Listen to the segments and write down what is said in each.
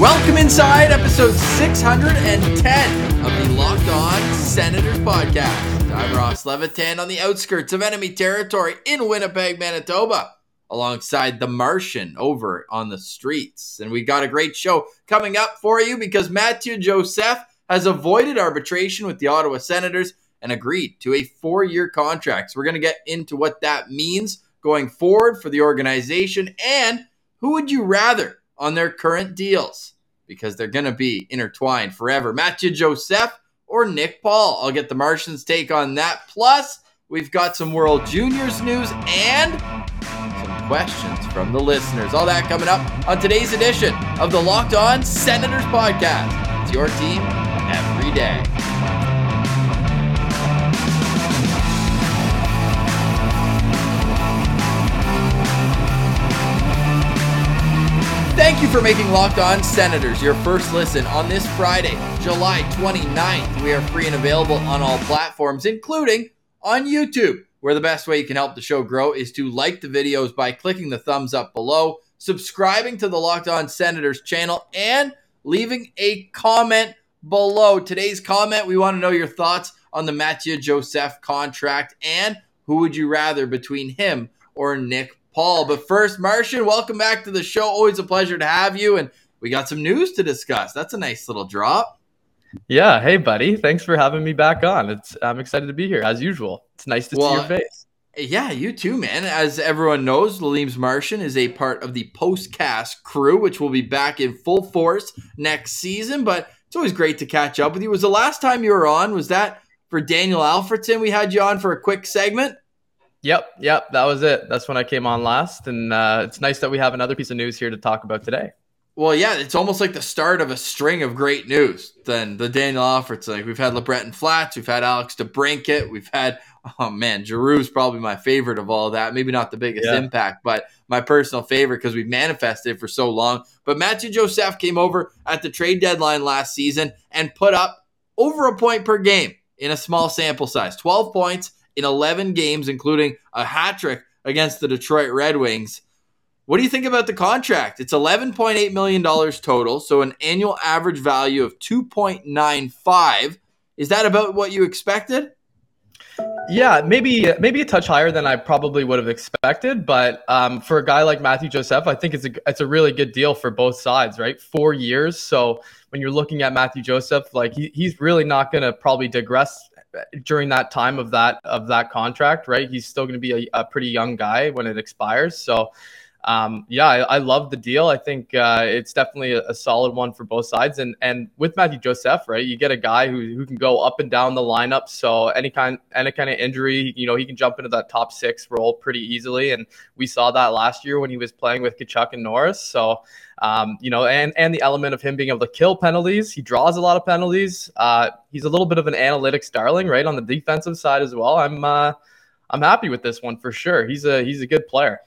Welcome inside episode 610 of the Locked On Senators podcast. I'm Ross Levitan on the outskirts of enemy territory in Winnipeg, Manitoba, alongside the Martian over on the streets. And we've got a great show coming up for you because Mathieu Joseph has avoided arbitration with the Ottawa Senators and agreed to a four year contract. So we're going to get into what that means going forward for the organization and who would you rather on their current deals because they're going to be intertwined forever. Mathieu Joseph or Nick Paul. I'll get the Martians' take on that. Plus, we've got some World Juniors news and some questions from the listeners. All that coming up on today's edition of the Locked On Senators podcast. It's your team every day. Thank you for making Locked On Senators your first listen on this Friday, July 29th. We are free and available on all platforms, including on YouTube, where the best way you can help the show grow is to like the videos by clicking the thumbs up below, subscribing to the Locked On Senators channel, and leaving a comment below. Today's comment, we want to know your thoughts on the Mathieu Joseph contract and who would you rather between him or Nick Paul. But first, Martian, welcome back to the show. Always a pleasure to have you. And we got some news to discuss. That's a nice little drop. Yeah. Hey, buddy. Thanks for having me back on. It's I'm excited to be here as usual. It's nice to well, see your face. Yeah, you too, man. As everyone knows, Lalim's Martian is a part of the postcast crew, which will be back in full force next season. But it's always great to catch up with you. Was the last time you were on? Was that for Daniel Alfredsson? We had you on for a quick segment. Yep, yep, that was it. That's when I came on last, and uh, it's nice that we have another piece of news here to talk about today. Well, yeah, it's almost like the start of a string of great news. Then the Daniel Alfredsson, like we've had LeBreton Flats, we've had Alex DeBrincat, we've had oh man, Giroux's probably my favorite of all that. Maybe not the biggest yeah. impact, but my personal favorite because we've manifested for so long. But Mathieu Joseph came over at the trade deadline last season and put up over a point per game in a small sample size, twelve points in 11 games, including a hat trick against the Detroit Red Wings. What do you think about the contract? It's $11.8 million total, so an annual average value of 2.95. Is that about what you expected? Yeah, maybe maybe a touch higher than I probably would have expected, but um, for a guy like Mathieu Joseph, I think it's a it's a really good deal for both sides, right? Four years, so when you're looking at Mathieu Joseph, like he, he's really not going to probably digress during that time of that of that contract, right? He's still going to be a, a, pretty young guy when it expires. So, um, yeah, I, I, love the deal. I think uh, it's definitely a, a, solid one for both sides. And and with Mathieu Joseph, right, you get a guy who, who can go up and down the lineup. So any kind any kind of injury, you know, he can jump into that top six role pretty easily. And we saw that last year when he was playing with Tkachuk and Norris. So um, you know, and and the element of him being able to kill penalties. He draws a lot of penalties. Uh, he's a little bit of an analytics darling, right, on the defensive side as well. I'm uh, I'm happy with this one for sure. He's a he's a good player.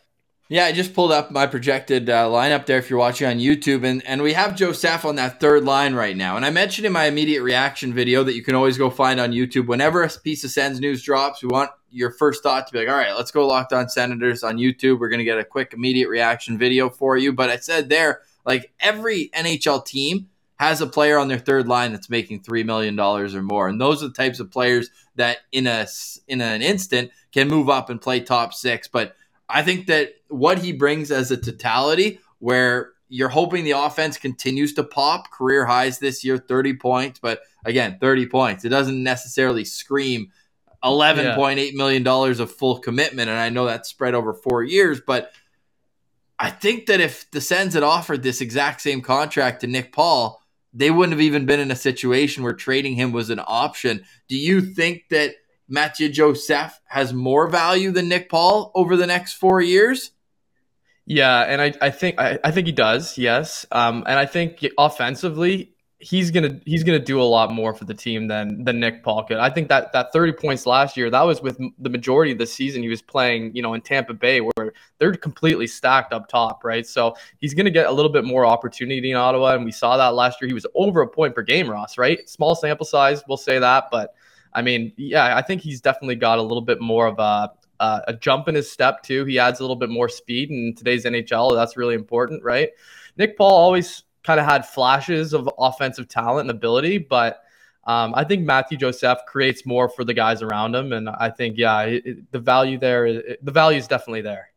Yeah, I just pulled up my projected uh, lineup there if you're watching on YouTube, and, and we have Joseph on that third line right now. And I mentioned in my immediate reaction video that you can always go find on YouTube whenever a piece of Sens news drops. We want your first thought to be like, all right, let's go locked on Senators on YouTube. We're going to get a quick immediate reaction video for you. But I said there, like every NHL team has a player on their third line that's making $3 million or more. And those are the types of players that in a in an instant can move up and play top six. But I think that what he brings as a totality, where you're hoping the offense continues to pop career highs this year, 30 points. But again, 30 points. It doesn't necessarily scream $11.8 yeah. million dollars of full commitment. And I know that's spread over four years, but I think that if the Sens had offered this exact same contract to Nick Paul, they wouldn't have even been in a situation where trading him was an option. Do you think that Mathieu Joseph has more value than Nick Paul over the next four years? Yeah, and I, I think I, I think he does, yes. Um, and I think offensively, he's gonna he's gonna do a lot more for the team than than Nick Paul could. I think that that 30 points last year that was with the majority of the season he was playing, you know, in Tampa Bay where they're completely stacked up top, right? So he's gonna get a little bit more opportunity in Ottawa, and we saw that last year. He was over a point per game, Ross, right? Small sample size, we'll say that, but I mean, yeah, I think he's definitely got a little bit more of a uh, a jump in his step too. He adds a little bit more speed in today's NHL. That's really important, right? Nick Paul always kind of had flashes of offensive talent and ability, but um, I think Mathieu Joseph creates more for the guys around him, and I think yeah, it, the value there, it, the value is definitely there.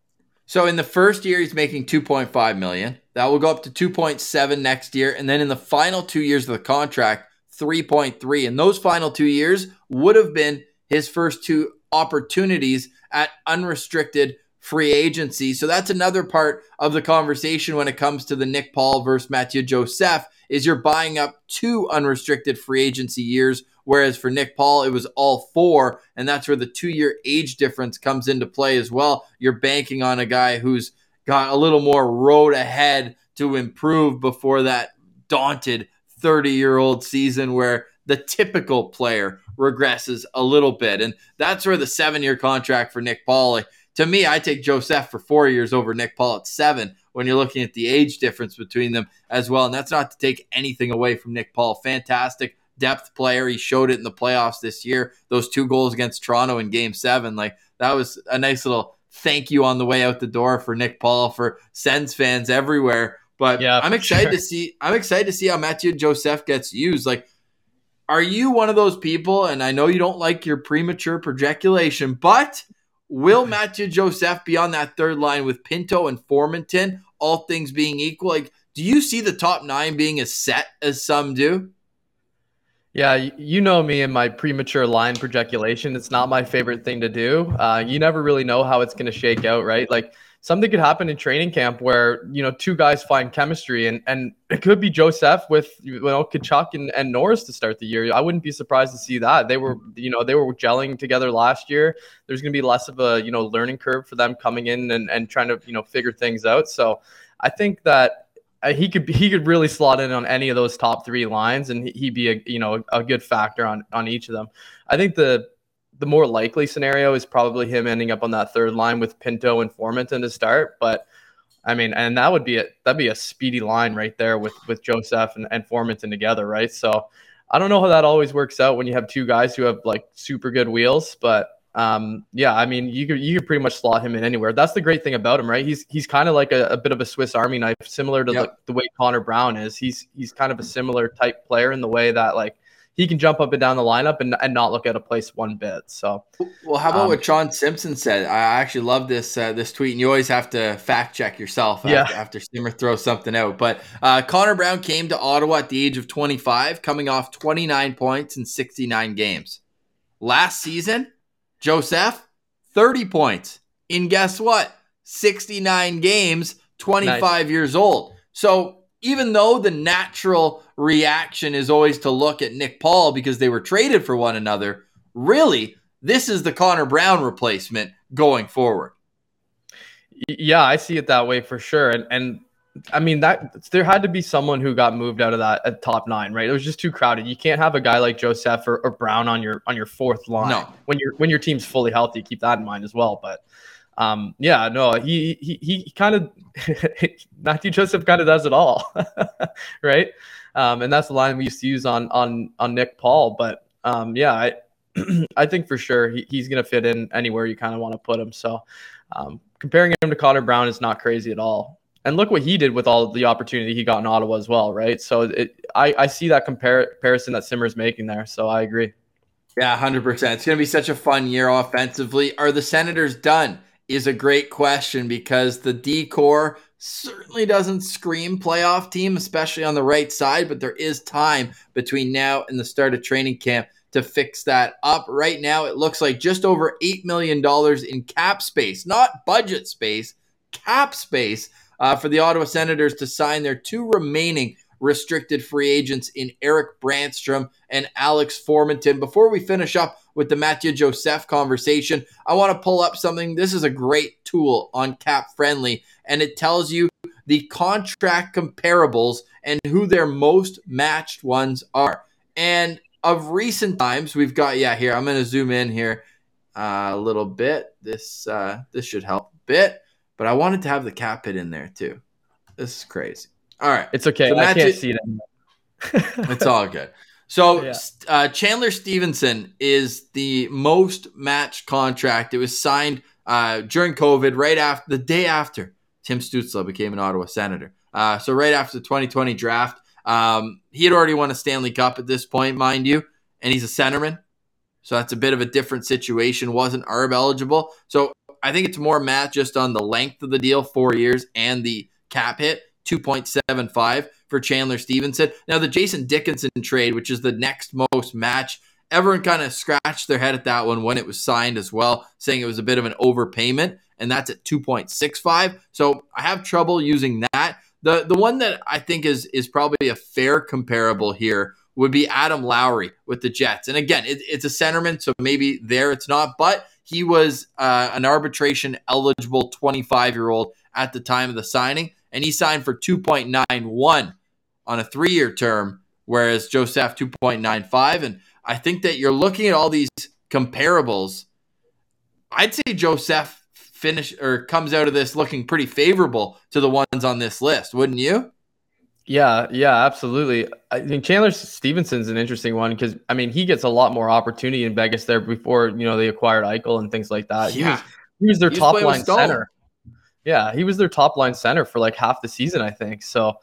So in the first year, he's making 2.5 million. That will go up to 2.7 next year, and then in the final two years of the contract, 3.3. And those final two years would have been his first two opportunities at unrestricted free agency. So that's another part of the conversation when it comes to the Nick Paul versus Mathieu Joseph is you're buying up two unrestricted free agency years whereas for Nick Paul it was all four and that's where the 2-year age difference comes into play as well. You're banking on a guy who's got a little more road ahead to improve before that daunted 30-year-old season where the typical player regresses a little bit. And that's where the seven year contract for Nick Paul, to me, I take Joseph for four years over Nick Paul at seven when you're looking at the age difference between them as well. And that's not to take anything away from Nick Paul. Fantastic depth player. He showed it in the playoffs this year. Those two goals against Toronto in game seven, like that was a nice little thank you on the way out the door for Nick Paul for Sens fans everywhere. But yeah, I'm excited sure. to see I'm excited to see how Mathieu Joseph gets used. Like are you one of those people? And I know you don't like your premature projeculation, but will Mathieu Joseph be on that third line with Pinto and Formenton, all things being equal? Like, do you see the top nine being as set as some do? Yeah, you know me and my premature line projeculation. It's not my favorite thing to do. Uh, you never really know how it's going to shake out, right? Like something could happen in training camp where you know two guys find chemistry, and and it could be Joseph with you know Tkachuk and, and Norris to start the year. I wouldn't be surprised to see that they were you know they were gelling together last year. There's going to be less of a you know learning curve for them coming in and and trying to you know figure things out. So I think that Uh, he could he could really slot in on any of those top three lines, and he'd be a you know a good factor on on each of them. I think the the more likely scenario is probably him ending up on that third line with Pinto and Formenton to start. But I mean, and that would be a that'd be a speedy line right there with with Joseph and, and Formenton together, right? So I don't know how that always works out when you have two guys who have like super good wheels, but um, yeah, I mean, you could you could pretty much slot him in anywhere. That's the great thing about him, right? He's he's kind of like a, a, bit of a Swiss Army knife, similar to yep. the, the way Connor Brown is. He's he's kind of a similar type player in the way that like he can jump up and down the lineup and, and not look at a place one bit. So, well, how about um, what Shawn Simpson said? I actually love this uh, this tweet, and you always have to fact check yourself yeah. after, after Simmer throws something out. But uh, Connor Brown came to Ottawa at the age of 25, coming off 29 points in 69 games. Last season, Joseph 30 points in guess what? 69 games, 25 nice. years old. So even though the natural reaction is always to look at Nick Paul because they were traded for one another, really, this is the Connor Brown replacement going forward. Yeah, I see it that way for sure. And and I mean that there had to be someone who got moved out of that top nine, right? It was just too crowded. You can't have a guy like Joseph or, or Brown on your on your fourth line no. when your when your team's fully healthy. Keep that in mind as well. But um, yeah, no, he he he kind of Mathieu Joseph kind of does it all, right? Um, and that's the line we used to use on on on Nick Paul. But um, yeah, I I think for sure he, he's going to fit in anywhere you kind of want to put him. So um, comparing him to Connor Brown is not crazy at all. And look what he did with all the opportunity he got in Ottawa as well, right? So it, I I see that compar- comparison that Simmer's making there. So I agree. Yeah, hundred percent. It's going to be such a fun year offensively. Are the Senators done? is a great question because the D corps certainly doesn't scream playoff team, especially on the right side, but there is time between now and the start of training camp to fix that up. Right now, it looks like just over $8 million in cap space, not budget space, cap space uh, for the Ottawa Senators to sign their two remaining restricted free agents in Erik Brannstrom and Alex Formenton. Before we finish up with the Mathieu Joseph conversation, I want to pull up something. This is a great tool on Cap Friendly, and it tells you the contract comparables and who their most matched ones are. And of recent times, we've got yeah. Here I'm going to zoom in here uh, a little bit. This uh, this should help a bit, but I wanted to have the cap hit in there too. This is crazy. All right, It's okay. So I can't see it. it's all good. So Yeah. uh, Chandler Stephenson is the most matched contract. It was signed uh, during COVID, right after the day after Tim Stützle became an Ottawa Senator. Uh, so right after the 2020 draft, um, he had already won a Stanley Cup at this point, mind you, and he's a centerman. So that's a bit of a different situation. Wasn't ARB eligible. So I think it's more math just on the length of the deal, four years, and the cap hit, 2.75 for Chandler Stephenson. Now, the Jason Dickinson trade, which is the next most match, everyone kind of scratched their head at that one when it was signed as well, saying it was a bit of an overpayment, and that's at 2.65. So I have trouble using that. The the one that I think is is probably a fair comparable here would be Adam Lowry with the Jets. And again, it, it's a centerman, so maybe there it's not, but he was uh, an arbitration eligible 25 year old at the time of the signing, and he signed for 2.91 on a three year term, whereas Joseph 2.95. And I think that you're looking at all these comparables. I'd say Joseph finish or comes out of this looking pretty favorable to the ones on this list, wouldn't you? Yeah, yeah, absolutely. I think Chandler Stephenson's an interesting one because I mean he gets a lot more opportunity in Vegas there before you know they acquired Eichel and things like that. He was he was their He top line center. Yeah, he was their top line center for like half the season, I think. So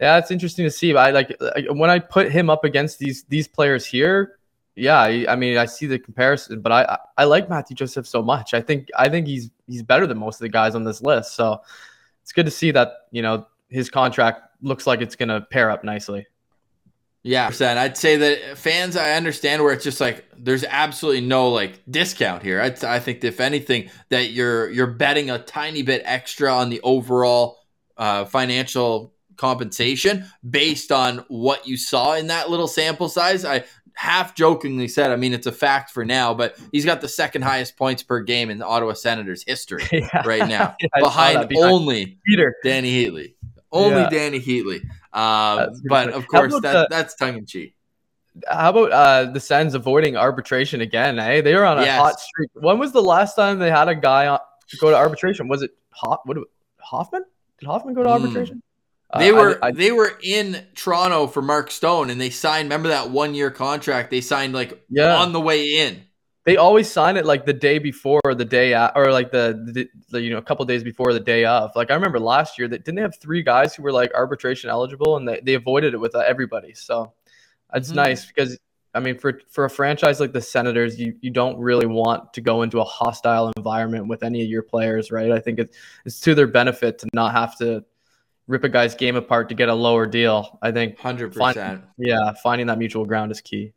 yeah, it's interesting to see. But I like when I put him up against these these players here. Yeah, I I mean I see the comparison, but I I- I like Mathieu Joseph so much. I think I think he's he's better than most of the guys on this list. So it's good to see that you know his contract looks like it's going to pair up nicely. Yeah, percent. I'd say that fans, I understand where it's just like there's absolutely no like discount here. I, I think if anything that you're you're betting a tiny bit extra on the overall uh, financial compensation based on what you saw in that little sample size. I half jokingly said, I mean, it's a fact for now, but he's got the second highest points per game in the Ottawa Senators history Yeah. right now, Yeah, behind, behind only Peter. Dany Heatley. Only Yeah. Dany Heatley. Um, pretty but of course, that, the- that's tongue in cheek. How about uh, the Sens avoiding arbitration again? Eh, they were on a Yes. hot streak. When was the last time they had a guy on, go to arbitration? Was it Hoff, what, Hoffman? Did Hoffman go to Hmm. arbitration? Uh, They I- were I- they were in Toronto for Mark Stone, and they signed. Remember that one year contract they signed like Yeah. on the way in. They always sign it like the day before or the day a or like the, the, the you know a couple days before the day of. Like I remember last year that didn't they have three guys who were like arbitration eligible and they, they avoided it with uh, everybody. So it's Mhm. nice because I mean for for a franchise like the Senators, you you don't really want to go into a hostile environment with any of your players, right? I think it's it's to their benefit to not have to rip a guy's game apart to get a lower deal. I think Hundred Fine. percent. yeah, finding that mutual ground is key.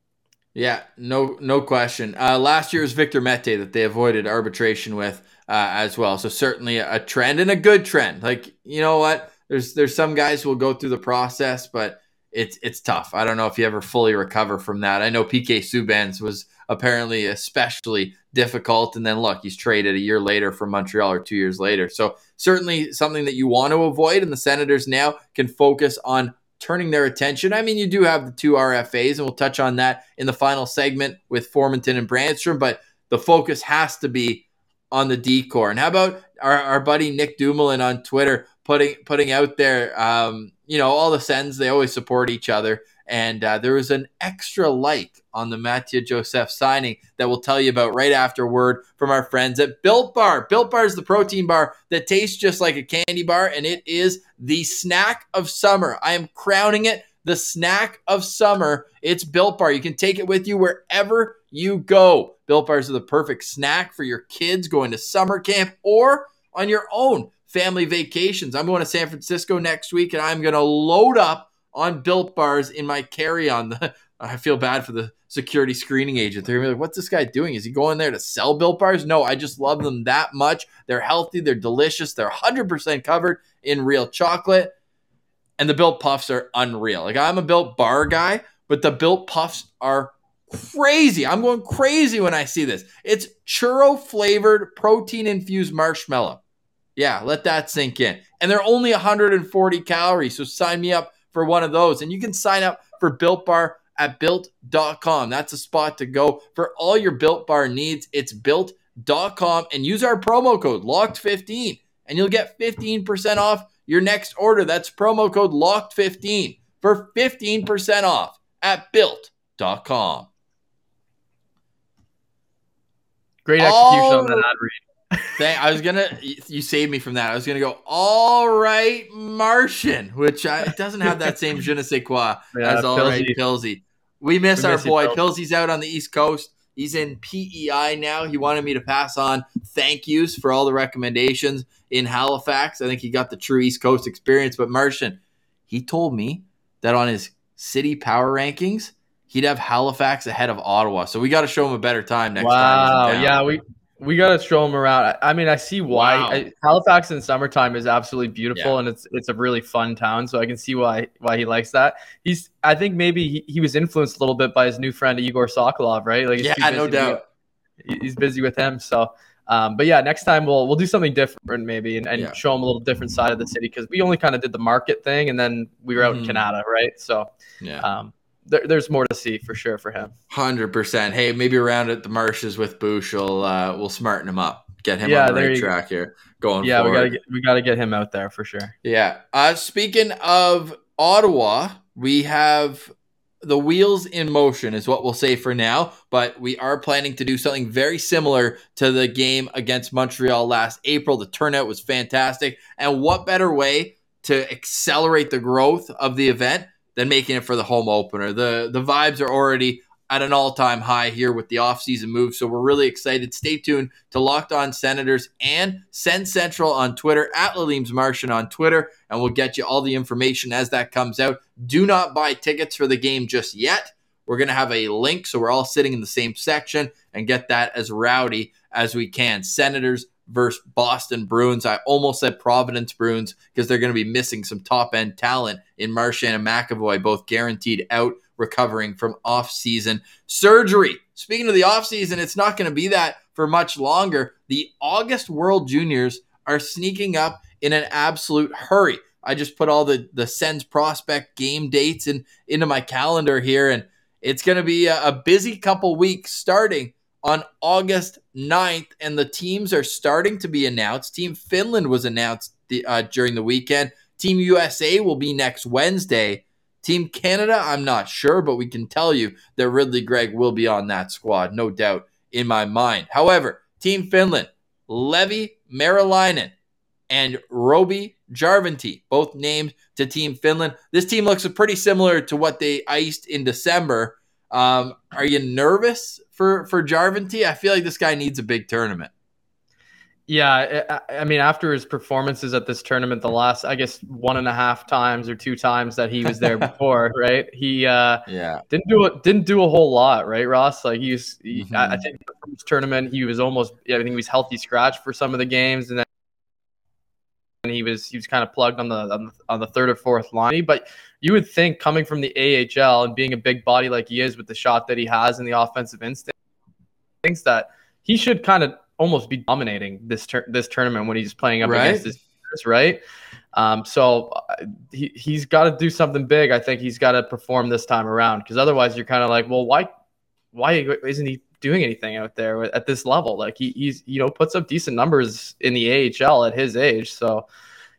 Yeah, no, no question. Uh, last year was Victor Mete that they avoided arbitration with uh, as well. So certainly a trend and a good trend. Like you know what, there's there's some guys who will go through the process, but it's it's tough. I don't know if you ever fully recover from that. I know PK Subban's was apparently especially difficult, and then look, he's traded a year later from Montreal or two years later. So certainly something that you want to avoid, and the Senators now can focus on turning their attention. I mean, you do have the two RFAs, and we'll touch on that in the final segment with Formenton and Brannstrom, but the focus has to be on the D corps. And how about our, our buddy Nick Dumoulin on Twitter putting putting out there, um, you know, all the Sens they always support each other. And uh, there was an extra like on the Mathieu Joseph signing that we'll tell you about right afterward from our friends at Built Bar. Built Bar is the protein bar that tastes just like a candy bar, and it is the snack of summer. I am crowning it the snack of summer. It's Built Bar. You can take it with you wherever you go. Built Bars are the perfect snack for your kids going to summer camp or on your own family vacations. I'm going to San Francisco next week, and I'm going to load up on Built Bars in my carry-on. I feel bad for the security screening agent. They're gonna be like, "What's this guy doing? Is he going there to sell Built Bars?" No, I just love them that much. They're healthy, they're delicious, they're 100% covered in real chocolate, and the Built Puffs are unreal. Like I'm a Built Bar guy, but the Built Puffs are crazy. I'm going crazy when I see this. It's churro flavored, protein infused marshmallow. Yeah, let that sink in. And they're only 140 calories, so sign me up for one of those. And you can sign up for Built Bar at built.com. That's a spot to go for all your Built Bar needs. It's built.com and use our promo code LOCKED15 and you'll get 15% off your next order. That's promo code LOCKED15 for 15% off at built.com. Great execution on that ad read. Thank, I was gonna. You saved me from that. I was gonna go. All right, Martian, which I, it doesn't have that same je ne sais quoi Yeah, as all right, Pilsy. We miss We our miss you, boy. Pilsy. Pilsy's out on the East Coast. He's in PEI now. He wanted me to pass on thank yous for all the recommendations in Halifax. I think he got the true East Coast experience. But Martian, he told me that on his city power rankings, he'd have Halifax ahead of Ottawa. So we got to show him a better time next time. Wow. in town. Yeah, we we gotta show him around. I, I mean, I see why Wow. I, Halifax in summertime is absolutely beautiful, Yeah. and it's it's a really fun town. So I can see why why he likes that. He's I think maybe he, he was influenced a little bit by his new friend Egor Sokolov, right? Like yeah, no doubt. he's busy with him. So, um, but yeah, next time we'll we'll do something different maybe and, and Yeah. show him a little different side of the city because we only kind of did the market thing and then we were out Mhm. in Canada, right? So, Yeah. um, there, there's more to see for sure for him. Hundred percent. Hey, maybe around at the marshes with Boosh, we'll uh, we'll smarten him up, get him Yeah, on the right track here going Yeah, we gotta get we gotta get him out there for sure. yeah. Uh, speaking of Ottawa, we have the wheels in motion, is what we'll say for now. But we are planning to do something very similar to the game against Montreal last April. The turnout was fantastic, and what better way to accelerate the growth of the event than making it for the home opener? The the vibes are already at an all-time high here with the offseason move. So we're really excited. Stay tuned to Locked On Senators and Sens Central on Twitter at Laleem's Martian on Twitter, and we'll get you all the information as that comes out. Do not buy tickets for the game just yet. We're going to have a link so we're all sitting in the same section and get that as rowdy as we can. Senators versus Boston Bruins. I almost said Providence Bruins because they're going to be missing some top end talent in Marchand and McAvoy, both guaranteed out recovering from off-season surgery. Speaking of the off-season, it's not going to be that for much longer. The August World Juniors are sneaking up in an absolute hurry. I just put all the the Sens prospect game dates in into my calendar here, and it's going to be a, a busy couple weeks starting on August 9th, and the teams are starting to be announced. Team Finland was announced the, uh, during the weekend. Team USA will be next Wednesday. Team Canada, I'm not sure, but we can tell you that Ridly Greig will be on that squad, no doubt in my mind. However, Team Finland, Leevi Meriläinen and Roby Järventie, both named to Team Finland. This team looks pretty similar to what they iced in December. Um, are you nervous for for Järventie? I feel like this guy needs a big tournament. Yeah, I, I mean, after his performances at this tournament, the last, I guess, one and a half times or two times that he was there before, right? He uh, Yeah, didn't do it. Didn't do a whole lot, right, Ross? Like he was. He, I, I Mhm. think the first tournament he was almost. I think he was healthy scratch for some of the games, and then he was he was kind of plugged on the on the, on the third or fourth line. But you would think coming from the AHL and being a big body like he is with the shot that he has and the offensive instinct, thinks that he should kind of almost be dominating this tur- this tournament when he's playing up Right. against his right? Um, so uh, he he's got to do something big. I think he's got to perform this time around because otherwise you're kind of like, well, why why isn't he doing anything out there at this level? Like he, he's you know puts up decent numbers in the AHL at his age, so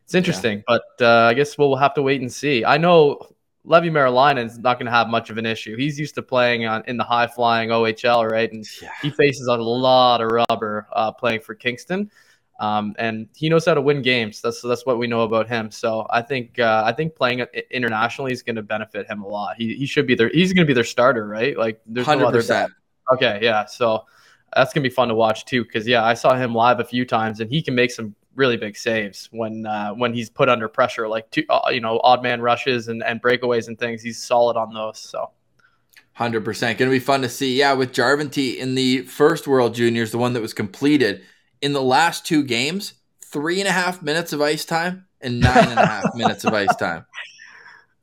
it's interesting. But uh, I guess we'll have to wait and see. I know Leevi Meriläinen is not going to have much of an issue. He's used to playing on in the high flying OHL, right? And yeah. he faces a lot of rubber uh, playing for Kingston, um, and he knows how to win games. That's that's what we know about him. So I think uh, I think playing internationally is going to benefit him a lot. He, he should be there. he's going to be their starter, right? Like there's no other percent. Okay, yeah. So that's gonna be fun to watch too, because yeah, I saw him live a few times, and he can make some really big saves when uh, when he's put under pressure, like two, uh, you know, odd man rushes and, and breakaways and things. He's solid on those. So Hundred percent, going to be fun to see. Yeah, with Järventie in the first World Juniors, the one that was completed in the last two games, three and a half minutes of ice time and nine and a half minutes of ice time.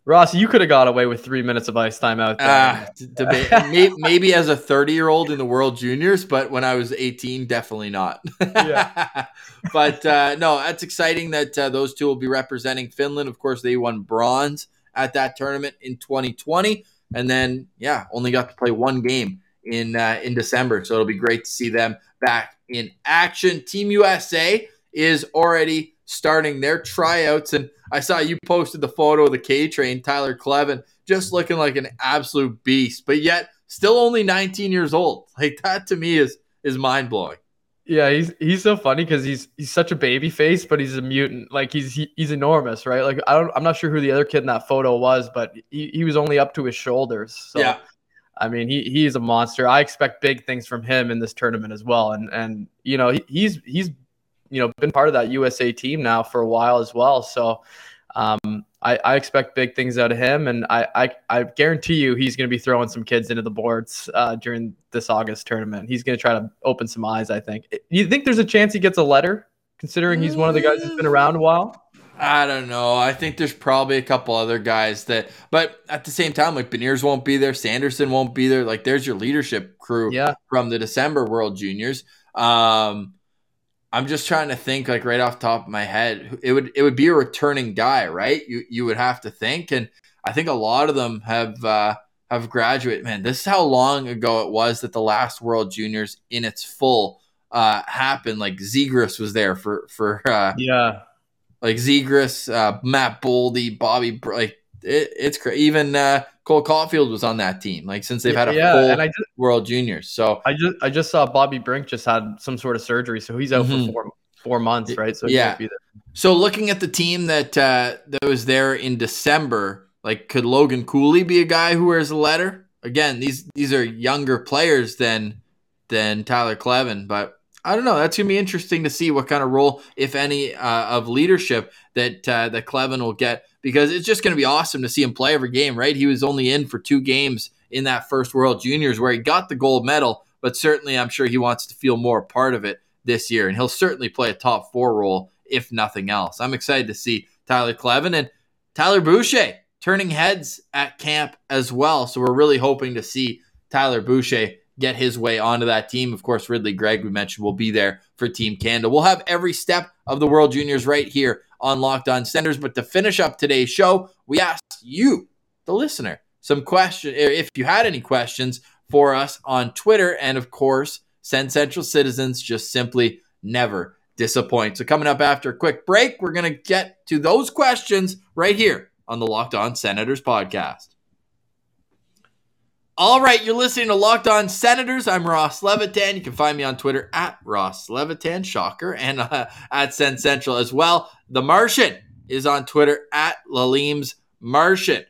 Ross, you could have got away with three minutes of ice time out there. Uh, debate, maybe, maybe as a 30 year old in the World Juniors, but when I was 18, definitely not. Yeah. but uh, no, that's exciting that uh, those two will be representing Finland. Of course, they won bronze at that tournament in 2020, and then yeah, only got to play one game in uh, in December. So it'll be great to see them back in action. Team USA is already starting their tryouts. And I saw you posted the photo of the K train, Tyler Kleven, just looking like an absolute beast, but yet still only 19 years old. Like that to me is is mind blowing. Yeah, he's he's so funny because he's he's such a baby face, but he's a mutant. Like he's he, he's enormous, right? Like I don't I'm not sure who the other kid in that photo was, but he, he was only up to his shoulders. So yeah. I mean, he he is a monster. I expect big things from him in this tournament as well. And and you know, he, he's he's you know been part of that USA team now for a while as well. So um, I, I, expect big things out of him, and I I, I guarantee you he's going to be throwing some kids into the boards uh, during this August tournament. He's going to try to open some eyes. I think. You think there's a chance he gets a letter, considering he's one of the guys that's been around a while? I don't know. I think there's probably a couple other guys that, but at the same time, like Beniers won't be there, Sanderson won't be there. Like there's your leadership crew yeah. from the December World Juniors. Um, I'm just trying to think like right off top of my head. It would it would be a returning guy, right? You you would have to think, and I think a lot of them have uh, have graduated. Man, this is how long ago it was that the last World Juniors in its full uh, happened. Like Zegras was there for for uh, yeah, like Zegras, uh, Matt Boldy, Bobby, like it, it's crazy. Even uh, Cole Caufield was on that team. Like since they've had a yeah, full and I just, World Juniors. So I just I just saw Bobby Brink just had some sort of surgery, so he's out Mhm. for four four months, right? So he Yeah. be there. So looking at the team that uh, that was there in December, like could Logan Cooley be a guy who wears a letter? Again, these these are younger players than than Tyler Kleven, but I don't know. That's gonna be interesting to see what kind of role, if any, uh, of leadership that uh, that Kleven will get because it's just gonna be awesome to see him play every game. Right? He was only in for two games in that first World Juniors where he got the gold medal, but certainly I'm sure he wants to feel more a part of it this year, and he'll certainly play a top four role if nothing else. I'm excited to see Tyler Kleven and Tyler Boucher turning heads at camp as well. So we're really hoping to see Tyler Boucher get his way onto that team. Of course, Ridly Greig, we mentioned, will be there for Team Canada. We'll have every step of the World Juniors right here on Locked On Centers. But to finish up today's show, we asked you, the listener, some question. If you had any questions for us on Twitter, and of course, Sens Central Citizens just simply never disappoint. So coming up after a quick break, we're going to get to those questions right here on the Locked On Senators podcast. All right, you're listening to Locked On Senators. I'm Ross Levitan. You can find me on Twitter at Ross Levitan, shocker, and uh, at Sens Central as well. The Martian is on Twitter at Laleem's Martian.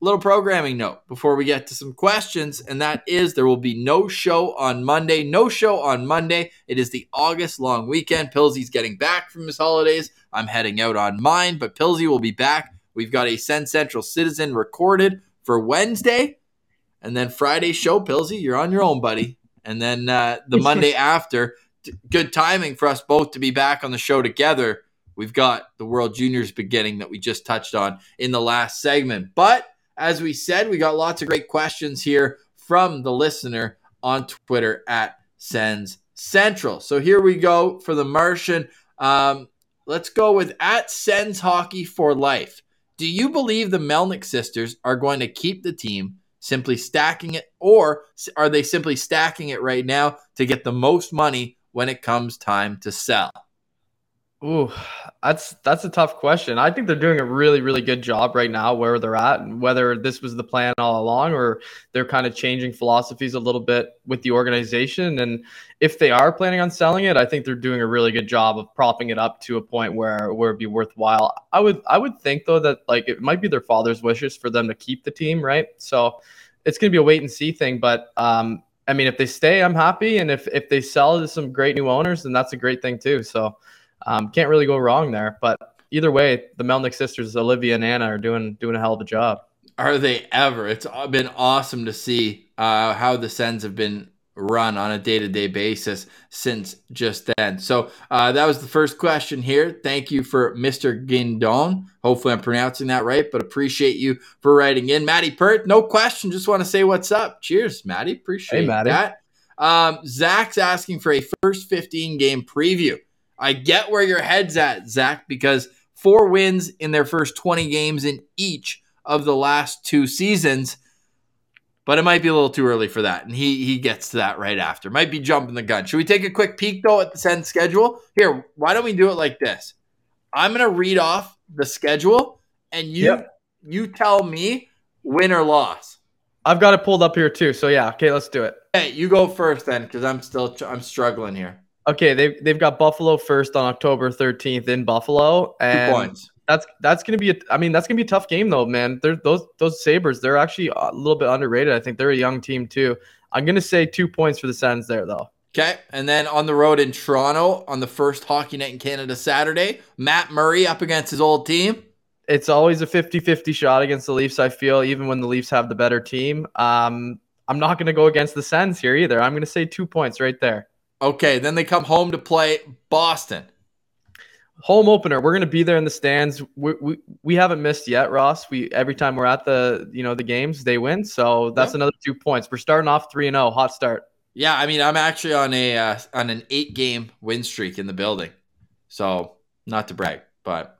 Little programming note before we get to some questions, and that is there will be no show on Monday. No show on Monday. It is the August long weekend. Pilsey's getting back from his holidays. I'm heading out on mine, but Pilsey will be back. We've got a Sens Central Citizen recorded for Wednesday. And then Friday show, Pilsy, you're on your own, buddy. And then uh, the Monday after, t- good timing for us both to be back on the show together. We've got the World Juniors beginning that we just touched on in the last segment. But as we said, we got lots of great questions here from the listener on Twitter at Sens Central. So here we go for the Martian. Um, let's go with at Sens Hockey for Life. Do you believe the Melnyk sisters are going to keep the team? Simply stacking it, or are they simply stacking it right now to get the most money when it comes time to sell? Ooh, that's that's a tough question. I think they're doing a really really good job right now where they're at, and whether this was the plan all along or they're kind of changing philosophies a little bit with the organization. And if they are planning on selling it, I think they're doing a really good job of propping it up to a point where where it'd be worthwhile. I would I would think though that like it might be their father's wishes for them to keep the team, right? So it's going to be a wait and see thing. But um, I mean, if they stay, I'm happy, and if if they sell to some great new owners, then that's a great thing too. So um, can't really go wrong there. But either way, the Melnyk sisters, Olivia and Anna, are doing doing a hell of a job. Are they ever? It's been awesome to see uh, how the Sens have been run on a day to day basis since just then. So uh, that was the first question here. Thank you for Mr. Guindon. Hopefully, I'm pronouncing that right, but appreciate you for writing in. Maddie Pert, no question. Just want to say what's up. Cheers, Maddie. Appreciate Hey, Maddie. that. Um, Zach's asking for a first 15 game preview. I get where your head's at, Zach, because four wins in their first 20 games in each of the last two seasons but it might be a little too early for that. And he he gets to that right after. Might be jumping the gun. Should we take a quick peek though at the Sens schedule? Here, why don't we do it like this? I'm gonna read off the schedule, and you Yep. you tell me win or loss. I've got it pulled up here too. So yeah, okay, let's do it. Hey, you go first then, because I'm still I'm struggling here. Okay, they've they've got Buffalo first on October 13th in Buffalo, Two and points. that's that's gonna be a, I mean that's gonna be a tough game though, man. They're, those those Sabers, they're actually a little bit underrated. I think they're a young team too. I'm gonna say two points for the Sens there though. Okay, and then on the road in Toronto on the first hockey night in Canada Saturday, Matt Murray up against his old team. It's always a 50-50 shot against the Leafs. I feel even when the Leafs have the better team. Um, I'm not gonna go against the Sens here either. I'm gonna say two points right there. Okay, then they come home to play Boston. home opener. We're going to be there in the stands. We, we we haven't missed yet ross. We every time we're at the you know the games they win. So that's another two points. We're starting off 3 and 0 hot start. Yeah, I mean, I'm actually on a uh, on an eight game win streak in the building, so not to brag, but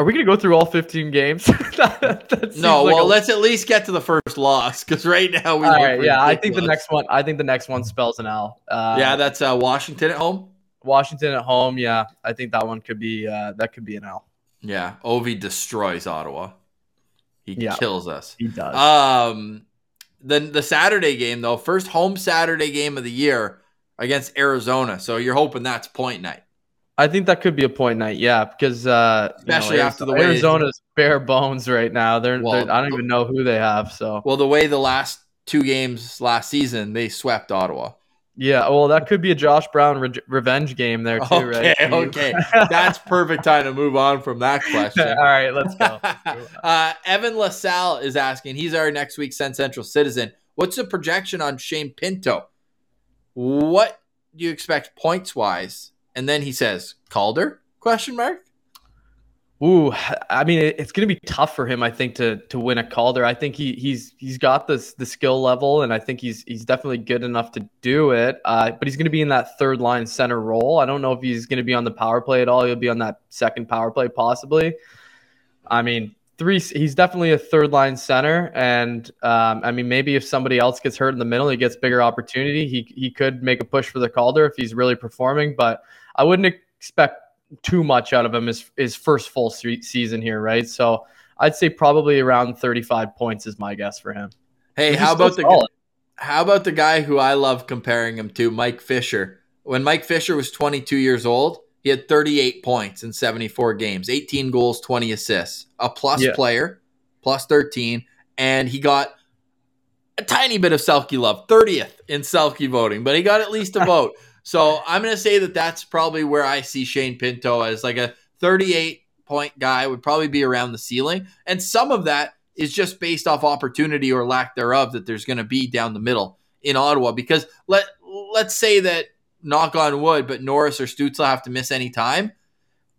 are we going to go through all 15 games That- no. like well, a- let's at least get to the first loss because right now we. all right yeah i think the next one i think the next one spells an l uh, yeah, that's uh, Washington at home. washington at home yeah i think that one could be uh, that could be an l Yeah, Ovi destroys Ottawa. He Yeah. kills us. he does Um, then the Saturday game though, first home Saturday game of the year against Arizona. So you're hoping that's point night. I think that could be a point night, yeah, because uh, you know, Especially after the way- Arizona's bare bones right now. They're, Well, they're I don't even know who they have. So Well, the way the last two games last season they swept Ottawa. yeah, well, that could be a Josh Brown re- revenge game there too, Okay, right? okay. That's perfect time to move on from that question. All right, let's go. uh, Evan LaSalle is asking. He's our next week's Sens Central citizen. What's the projection on Shane Pinto? What do you expect points wise? And then he says Calder? Question mark. Ooh, I mean, it's going to be tough for him, I think, to to win a Calder. I think he he's he's got this the skill level, and I think he's he's definitely good enough to do it. Uh, but he's going to be in that third line center role. I don't know if he's going to be on the power play at all. He'll be on that second power play possibly. I mean, three. He's definitely a third line center, and um, I mean, maybe if somebody else gets hurt in the middle, he gets bigger opportunity. He he could make a push for the Calder if he's really performing, but I wouldn't expect too much out of him his, his first full se- season here, right? So I'd say probably around 35 points is my guess for him. Hey, how about the solid. how about the guy who I love comparing him to, Mike Fisher? When Mike Fisher was 22 years old, he had 38 points in 74 games, 18 goals, 20 assists, a plus Yeah. player, plus 13, and he got a tiny bit of Selke love, 30th in Selke voting, but he got at least a vote. So I'm going to say that that's probably where I see Shane Pinto as like a 38 point guy would probably be around the ceiling. And some of that is just based off opportunity or lack thereof that there's going to be down the middle in Ottawa. Because let let's say that knock on wood, but Norris or Stützle have to miss any time.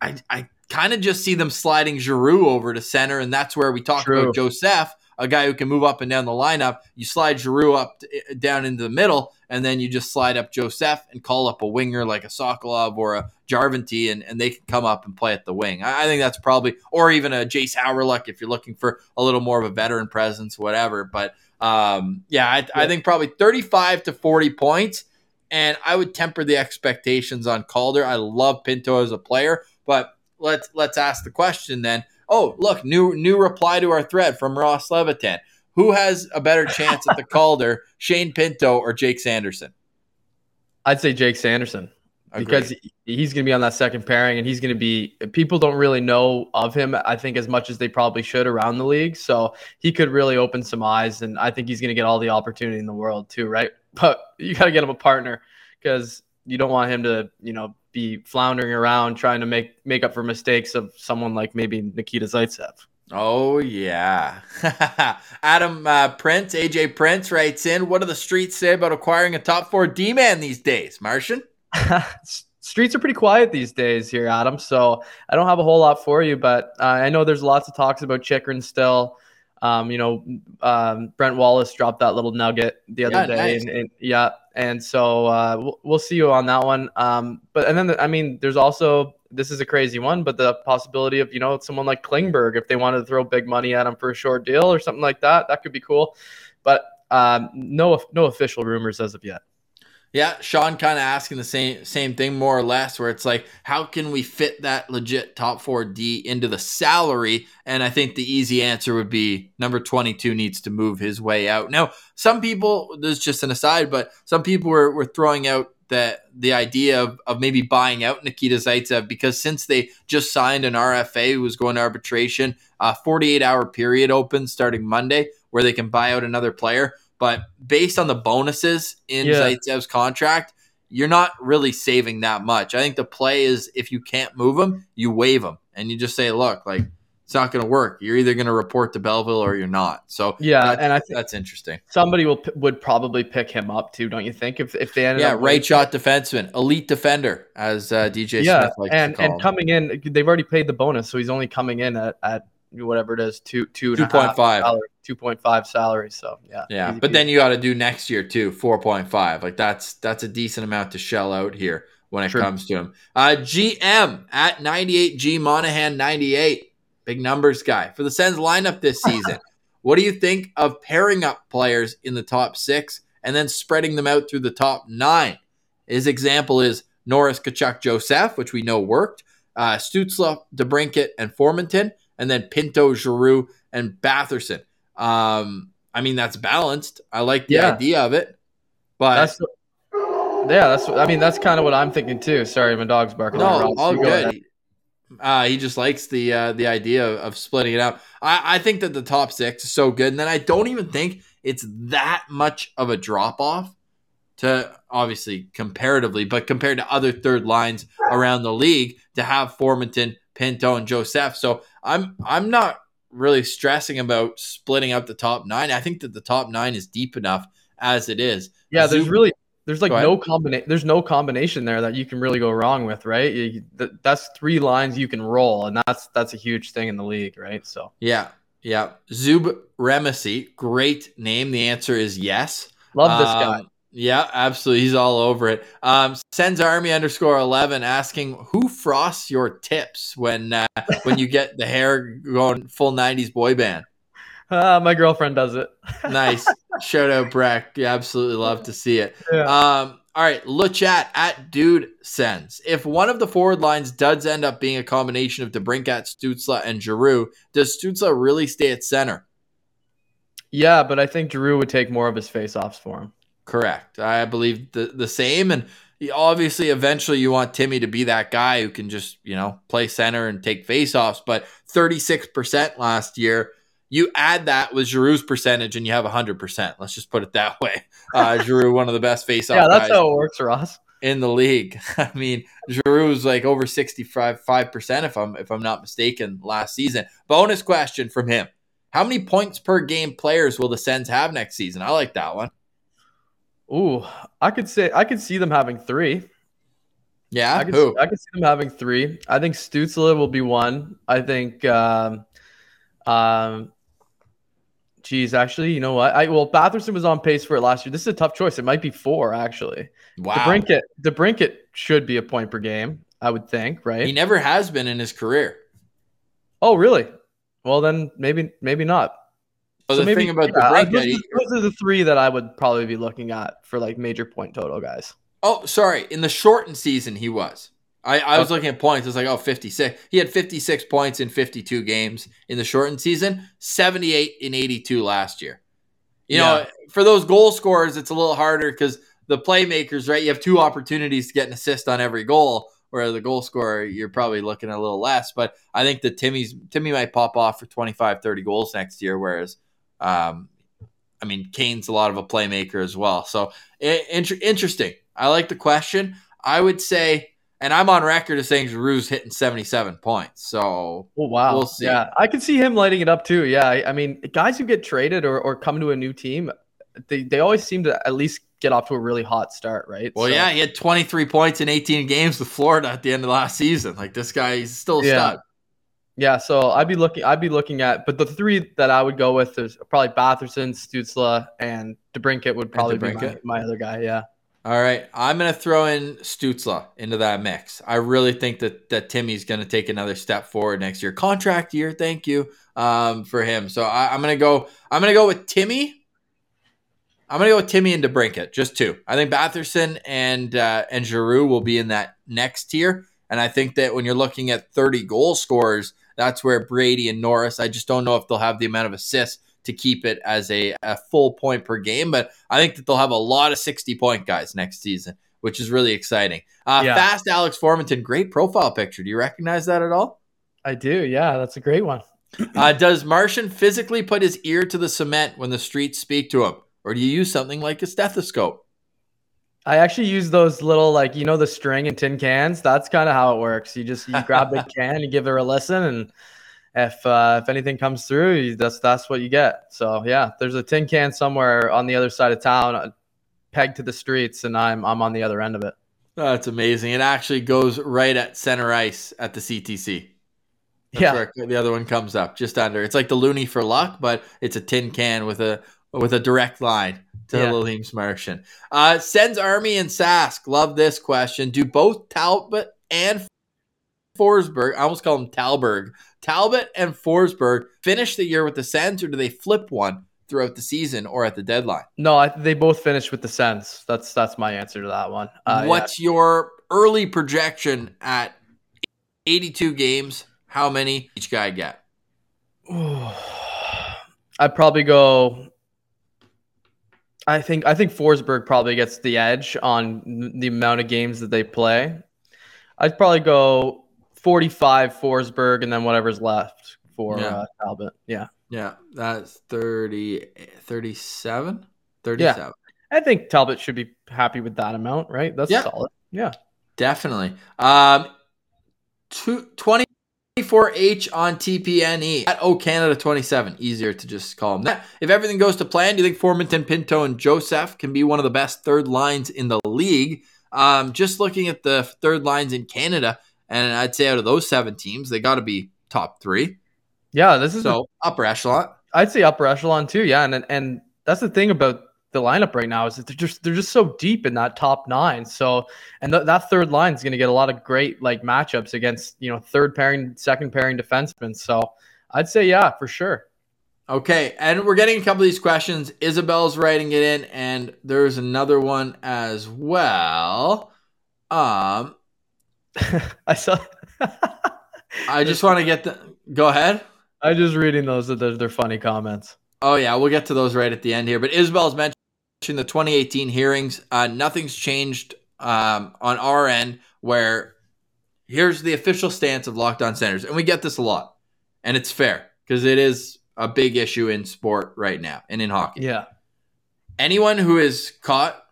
I I kind of just see them sliding Giroux over to center, and that's where we talk True. about Joseph, a guy who can move up and down the lineup. You slide Giroux up to, down into the middle, and then you just slide up Joseph and call up a winger like a Sokolov or a Järventie, and, and they can come up and play at the wing. I, I think that's probably, or even a Jayce Hawryluk if you're looking for a little more of a veteran presence, whatever. But um, yeah, I, I think probably 35 to 40 points. And I would temper the expectations on Calder. I love Pinto as a player, but let's let's ask the question then. Oh, look, new new reply to our thread from Ross Levitan. Who has a better chance at the Calder, Shane Pinto or Jake Sanderson? I'd say Jake Sanderson Agreed. because he's going to be on that second pairing and he's going to be people don't really know of him I think as much as they probably should around the league so he could really open some eyes and I think he's going to get all the opportunity in the world too right but you got to get him a partner because you don't want him to you know be floundering around trying to make make up for mistakes of someone like maybe Nikita Zaitsev Oh yeah, Adam uh, Prince, AJ Prince writes in. What do the streets say about acquiring a top four D man these days, Martian? streets are pretty quiet these days here, Adam. So I don't have a whole lot for you, but uh, I know there's lots of talks about Chychrun still. Um, you know, um, Brent Wallace dropped that little nugget the other Yeah, day, nice. and, and yeah, and so uh, we'll, we'll see you on that one. Um, but and then the, I mean, there's also this is a crazy one, but the possibility of you know someone like Klingberg if they wanted to throw big money at him for a short deal or something like that, that could be cool. But um, no, no official rumors as of yet. Yeah, Sean kind of asking the same same thing more or less, where it's like, how can we fit that legit top four D into the salary? And I think the easy answer would be number twenty two needs to move his way out. Now, some people, this is just an aside, but some people were, were throwing out that the idea of, of maybe buying out Nikita Zaitsev because since they just signed an RFA who was going to arbitration, a 48 hour period opens starting Monday where they can buy out another player. But based on the bonuses in Yeah. Zaitsev's contract, you're not really saving that much. I think the play is if you can't move him, you waive him and you just say, look, like it's not going to work. You're either going to report to Belleville or you're not. So Yeah, that's, and I think that's interesting. somebody will would probably pick him up too, don't you think? If if they ended Yeah, right shot defenseman, elite defender, as uh, DJ yeah, Smith likes and to call and him. coming in, they've already paid the bonus, so he's only coming in at, at whatever it is, two two and a half 2.5. salary, two point five salary. So yeah, Yeah, but then you got to do next year too, four point five. Like that's that's a decent amount to shell out here when it True. comes to him. Uh, GM at ninety eight, G Monahan ninety eight, big numbers guy for the Sens lineup this season. what do you think of pairing up players in the top six and then spreading them out through the top nine? His example is Norris, Tkachuk, Joseph, which we know worked. Uh, Stützle, DeBrincat, and Formenton, and then Pinto, Giroux, and Batherson. Um, I mean, that's balanced. I like the Yeah. idea of it, but that's yeah, that's I mean that's kind of what I'm thinking too. Sorry, my dog's barking. no, all good. Uh, he just likes the uh, the idea of, of splitting it out. I, I think that the top six is so good, and then I don't even think it's that much of a drop off to obviously comparatively, but compared to other third lines around the league to have Formenton, Pinto, and Joseph. So I'm I'm not really stressing about splitting up the top nine. I think that the top nine is deep enough as it is. Yeah, there's Zub- really there's like no combination. There's no combination there that you can really go wrong with, right? You, th- that's three lines you can roll, and that's that's a huge thing in the league, right? So Yeah, yeah. Zub Remesi, great name. The answer is yes. love this um, guy. Yeah, absolutely. He's all over it. Um, Sens Army underscore eleven asking who frosts your tips when uh, when you get the hair going full '90s boy band. Ah, my girlfriend does it. Nice. Shout out Breck. You absolutely love to see it. Yeah. Um, all right, look chat at Dude Sends. If one of the forward lines does end up being a combination of DeBrincat, Stützle, and Giroux, does Stützle really stay at center? Yeah, but I think Drew would take more of his face-offs for him. Correct. I believe the the same. And obviously, eventually, you want Timmy to be that guy who can just you know play center and take faceoffs. But thirty six percent last year. You add that with Giroux's percentage, and you have hundred percent. Let's just put it that way. Uh, Giroux, one of the best faceoff yeah, that's how it works, Ross. in the league. I mean, Giroux's like over sixty five five percent if I'm if I'm not mistaken last season. Bonus question from him: How many points per game players will the Sens have next season? I like that one. Ooh, I could say I could see them having three. Yeah, I could, who? I could see them having three. I think Stützle will be one. I think, um, um, geez, actually, you know what? I well, Batherson was on pace for it last year. This is a tough choice. It might be four actually. Wow. DeBrincat, DeBrincat should be a point per game. I would think, right? He never has been in his career. oh, really? Well, then maybe maybe not. So, So the maybe- thing about yeah, the those, those are the three that I would probably be looking at for like major point total guys. oh, sorry, in the shortened season he was. I, I was Okay. looking at points. It's like, oh, 56. He had 56 points in 52 games in the shortened season, 78 in 82 last year. You know, for those goal scorers, it's a little harder because the playmakers, right? You have two opportunities to get an assist on every goal, where the goal scorer, you're probably looking a little less. But I think that Timmy's Timmy might pop off for 25, 30 goals next year, whereas um, I mean, Kane's a lot of a playmaker as well. So inter- interesting. I like the question. I would say And I'm on record as saying Giroux's hitting 77 points. So Oh wow! We'll see. Yeah, I can see him lighting it up too. Yeah, I, I mean, guys who get traded or, or come to a new team, they, they always seem to at least get off to a really hot start, right? Well, So- yeah, he had 23 points in 18 games with Florida at the end of last season. Like this guy, he's still a Yeah. stud. Yeah. So I'd be looking, I'd be looking at, but the three that I would go with is probably Batherson, Stützle, and DeBrincat would probably be my, my other guy. Yeah, All right, I'm gonna throw in Stützle into that mix. I really think that that Timmy's gonna take another step forward next year. Contract year, thank you um, for him. So I, I'm gonna go. I'm gonna go with Timmy. I'm gonna go with Timmy and DeBrincat, just two. I think Batherson and uh, and Giroux will be in that next tier, and I think that when you're looking at 30 goal scorers, that's where Brady and Norris. I just don't know if they'll have the amount of assists to keep it as a, a full point per game, but I think that they'll have a lot of 60 point guys next season, which is really exciting. Uh, Yeah. Fast Alex Formenton, great profile picture. Do you recognize that at all? I do. Yeah, that's a great one. Uh, does Martian physically put his ear to the cement when the streets speak to him? Or do you use something like a stethoscope? I actually use those little like you know the string and tin cans. That's kind of how it works. You just you grab the can, you give it a listen, and if uh, if anything comes through, you, that's that's what you get. So yeah, there's a tin can somewhere on the other side of town, uh, pegged to the streets, and I'm I'm on the other end of it. That's amazing. It actually goes right at center ice at the CTC. That's yeah, where the other one comes up just under. It's like the loony for luck, but it's a tin can with a with a direct line to Yeah. Lalim's Martian. Uh, Sens Army and Sask. Love this question. Do both Talbot and Forsberg, I almost call them Talberg, Talbot and Forsberg finish the year with the Sens, or do they flip one throughout the season or at the deadline? no, I, they both finished with the Sens. That's that's my answer to that one. Uh, yeah. What's your early projection at 82 games? How many each guy get? I'd probably go. I think I think Forsberg probably gets the edge on the amount of games that they play. I'd probably go 45 Forsberg and then whatever's left for Yeah. uh, Talbot. Yeah, Yeah, that's 30, 37? 37. I think Talbot should be happy with that amount, right? That's Yeah. solid. Yeah, Definitely. Um, two, 24H on TPNE at O Canada 27. Easier to just call them that. If everything goes to plan, do you think Formenton, Pinto, and Joseph can be one of the best third lines in the league? Um, just looking at the third lines in Canada, and I'd say out of those seven teams, they got to be top three. yeah. This is So upper echelon. I'd say upper echelon too. Yeah, and and that's the thing about the lineup right now is that they're just they're just so deep in that top nine. So and th- that third line is going to get a lot of great like matchups against you know third pairing, second pairing defensemen. So I'd say yeah for sure. Okay, and we're getting a couple of these questions. Isabel's writing it in, and there's another one as well. Um, I saw. I just want to get the. Go ahead. I'm just reading those. They're, they're funny comments. Oh yeah, we'll get to those right at the end here. But Isabel's mentioned the 2018 hearings. Uh, nothing's changed um, on our end. Where here's the official stance of Locked On Senators, and we get this a lot, and it's fair because it is a big issue in sport right now and in hockey. Yeah. anyone who is caught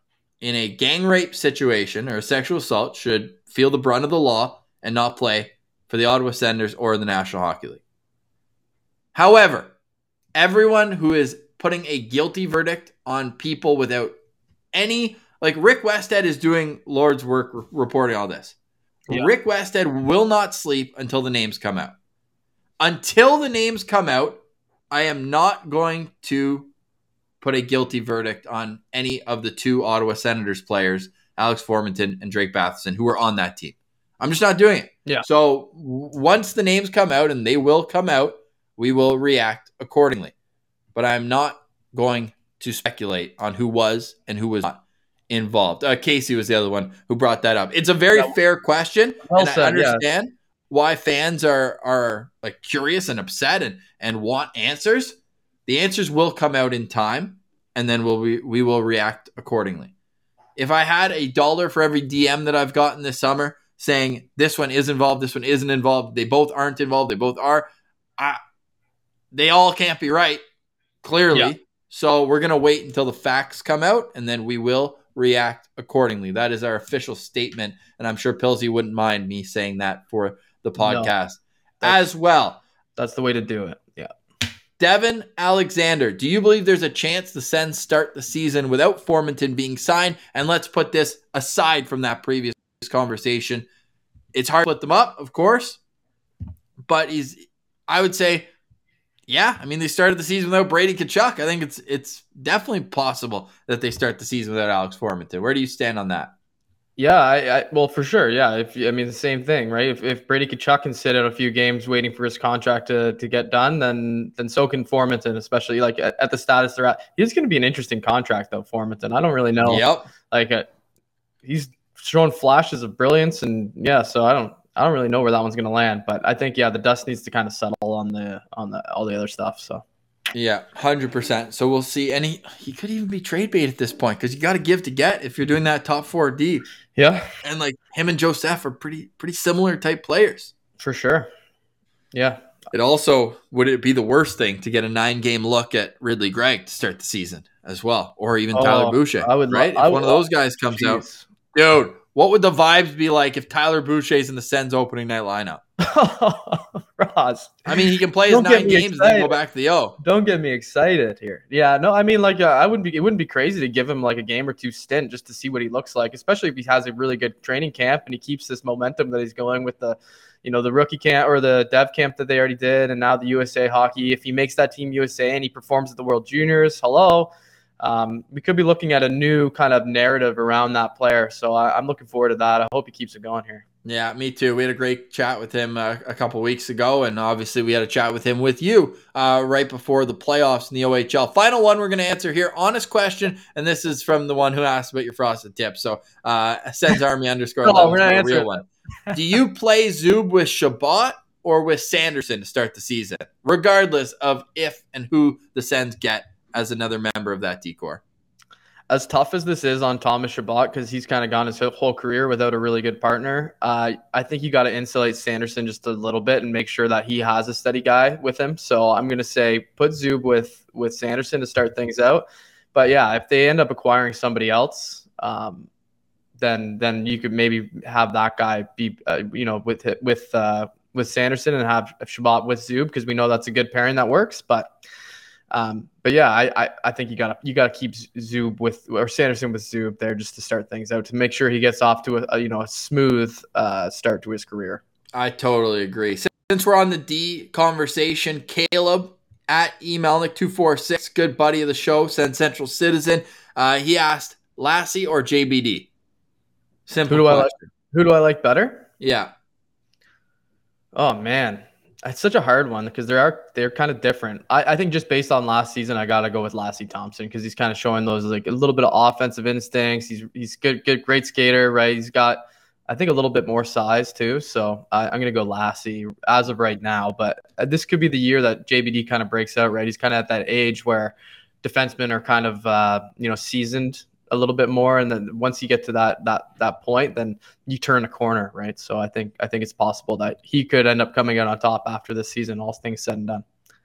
in a gang rape situation or a sexual assault should feel the brunt of the law and not play for the Ottawa Senators or the National Hockey League. However, everyone who is putting a guilty verdict on people without any like Rick Westhead is doing Lord's work re- reporting all this. Yeah. Rick Westhead will not sleep until the names come out. Until the names come out, I am not going to put a guilty verdict on any of the two Ottawa Senators players, Alex Formenton and Drake Batherson, who are on that team. I'm just not doing it. Yeah. So once the names come out, and they will come out, we will react accordingly. But I'm not going to speculate on who was and who was not involved. Uh, Casey was the other one who brought that up. It's a very Yeah. fair question, Well and I said, yeah. understand why fans are are like curious and upset and and want answers. The answers will come out in time, and then we'll we, we will react accordingly. If I had a dollar for every DM that I've gotten this summer saying this one is involved, this one isn't involved, they both aren't involved, they both are, I, they all can't be right, clearly. Yeah. So we're gonna wait until the facts come out, and then we will react accordingly. That is our official statement, and I'm sure Pilsy wouldn't mind me saying that for the podcast No, as well. That's the way to do it. Yeah. Devin Alexander, do you believe there's a chance the Sens start the season without Formenton being signed? And let's put this aside from that previous conversation. It's hard to put them up, of course, but he's. I would say, yeah. I mean, they started the season without Brady Tkachuk. I think it's it's definitely possible that they start the season without Alex Formenton. Where do you stand on that? Yeah, I, I well for sure. Yeah, if I mean the same thing, right? If, if Brady Tkachuk can sit out a few games waiting for his contract to, to get done, then then so can Formenton, especially like at, at the status they're at. He's going to be an interesting contract though, Formenton. I don't really know. Yep. Like uh, he's shown flashes of brilliance, and yeah, so I don't I don't really know where that one's going to land, but I think yeah, the dust needs to kind of settle on the on the all the other stuff. So Yeah, hundred percent. So we'll see. And he, he could even be trade bait at this point because you got to give to get if you're doing that top four D. yeah, And like him and Joseph are pretty pretty similar type players. for sure. Yeah, It also would it be the worst thing to get a nine game look at Ridly Greig to start the season as well, or even Tyler Oh, Boucher. I would lo- right. I if would one of those guys comes out, dude, what would the vibes be like if Tyler Boucher's in the Sens opening night lineup? Ross, I mean, he can play his nine me games and then go back to the O. don't get me excited here. Yeah, no, I mean, like, uh, I wouldn't be. It wouldn't be crazy to give him like a game or two stint just to see what he looks like, especially if he has a really good training camp and he keeps this momentum that he's going with the, you know, the rookie camp or the dev camp that they already did, and now the USA hockey. If he makes that team USA and he performs at the World Juniors, hello. Um, we could be looking at a new kind of narrative around that player. So I, I'm looking forward to that. I hope he keeps it going here. Yeah, me too. We had a great chat with him uh, a couple weeks ago, and obviously we had a chat with him with you uh, right before the playoffs in the OHL. Final one we're going to answer here. Honest question, and this is from the one who asked about your frosted tip. So, uh, Sens Army underscore No, we're not real one. Do you play Zub with Chabot or with Sanderson to start the season, regardless of if and who the Sens get as another member of that D corps? as tough as this is on Thomas Chabot because he's kind of gone his whole career without a really good partner, uh, I think you got to insulate Sanderson just a little bit and make sure that he has a steady guy with him. So I'm going to say put Zub with with Sanderson to start things out. But yeah, if they end up acquiring somebody else, um, then then you could maybe have that guy be uh, you know with with uh, with Sanderson and have Chabot with Zub because we know that's a good pairing that works. But um, but yeah, I, I, I think you gotta you gotta keep Zub with or Sanderson with Zub there just to start things out to make sure he gets off to a, a you know a smooth uh, start to his career. I totally agree. Since we're on the D conversation, Caleb at emelnick246, good buddy of the show, Sens Central Citizen, uh, he asked Lassi or JBD? Simple Who do I like? question. Who do I like better? Yeah. Oh man, it's such a hard one because they are they're kind of different. I, I think just based on last season, I gotta go with Lassi Thomson because he's kind of showing those like a little bit of offensive instincts. He's he's good, good, great skater, right? He's got I think a little bit more size too. So I, I'm gonna go Lassi as of right now. But uh, this could be the year that JBD kind of breaks out, right? He's kind of at that age where defensemen are kind of uh, you know seasoned a little bit more, and then once you get to that that that point, then you turn a corner, right? So I think I think it's possible that he could end up coming out on top after this season, all things said and done.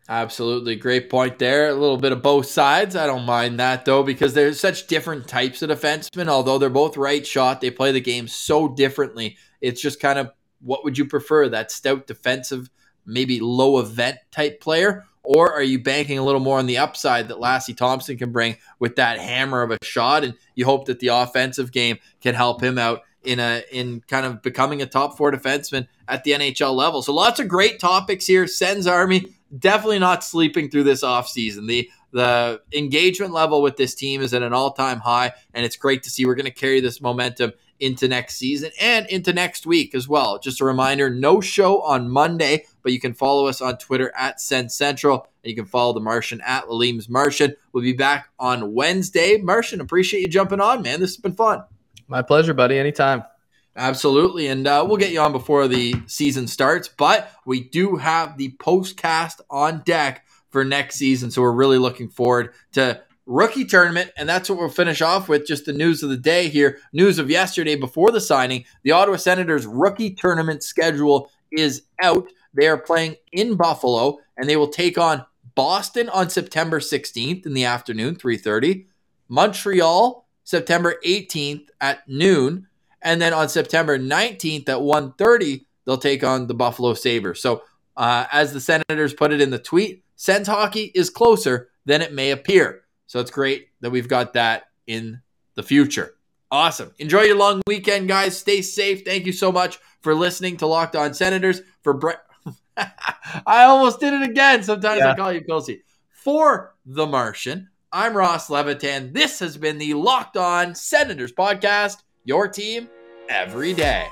Absolutely. Great point there. A little bit of both sides. I don't mind that though, because there's such different types of defensemen. Although they're both right shot, they play the game so differently. It's just kind of what would you prefer? That stout defensive, maybe low event type player? Or are you banking a little more on the upside that Lassi Thomson can bring with that hammer of a shot? And you hope that the offensive game can help him out in a in kind of becoming a top four defenseman at the NHL level. So lots of great topics here. Sens Army definitely not sleeping through this offseason. The the engagement level with this team is at an all-time high and it's great to see we're going to carry this momentum into next season and into next week as well. Just a reminder, no show on Monday, but you can follow us on Twitter at Sens Central and you can follow the Martian at Lalim's Martian. We'll be back on Wednesday. Martian, appreciate you jumping on, man. This has been fun. My pleasure, buddy. Anytime. Absolutely. And uh, we'll get you on before the season starts, but we do have the postcast on deck for next season. So we're really looking forward to rookie tournament. And that's what we'll finish off with just the news of the day here. News of yesterday before the signing. The Ottawa Senators rookie tournament schedule is out. They are playing in Buffalo and they will take on Boston on September 16th in the afternoon, 3:30. Montreal September 18th at noon, and then on September 19th at 1:30 they'll take on the Buffalo Sabres. So, uh, as the Senators put it in the tweet, Sens hockey is closer than it may appear. So it's great that we've got that in the future. Awesome. Enjoy your long weekend, guys. Stay safe. Thank you so much for listening to Locked On Senators. For Brett, I almost did it again. Sometimes yeah. I call you Kelsey. For The Martian, I'm Ross Levitan. This has been the Locked On Senators podcast, your team every day.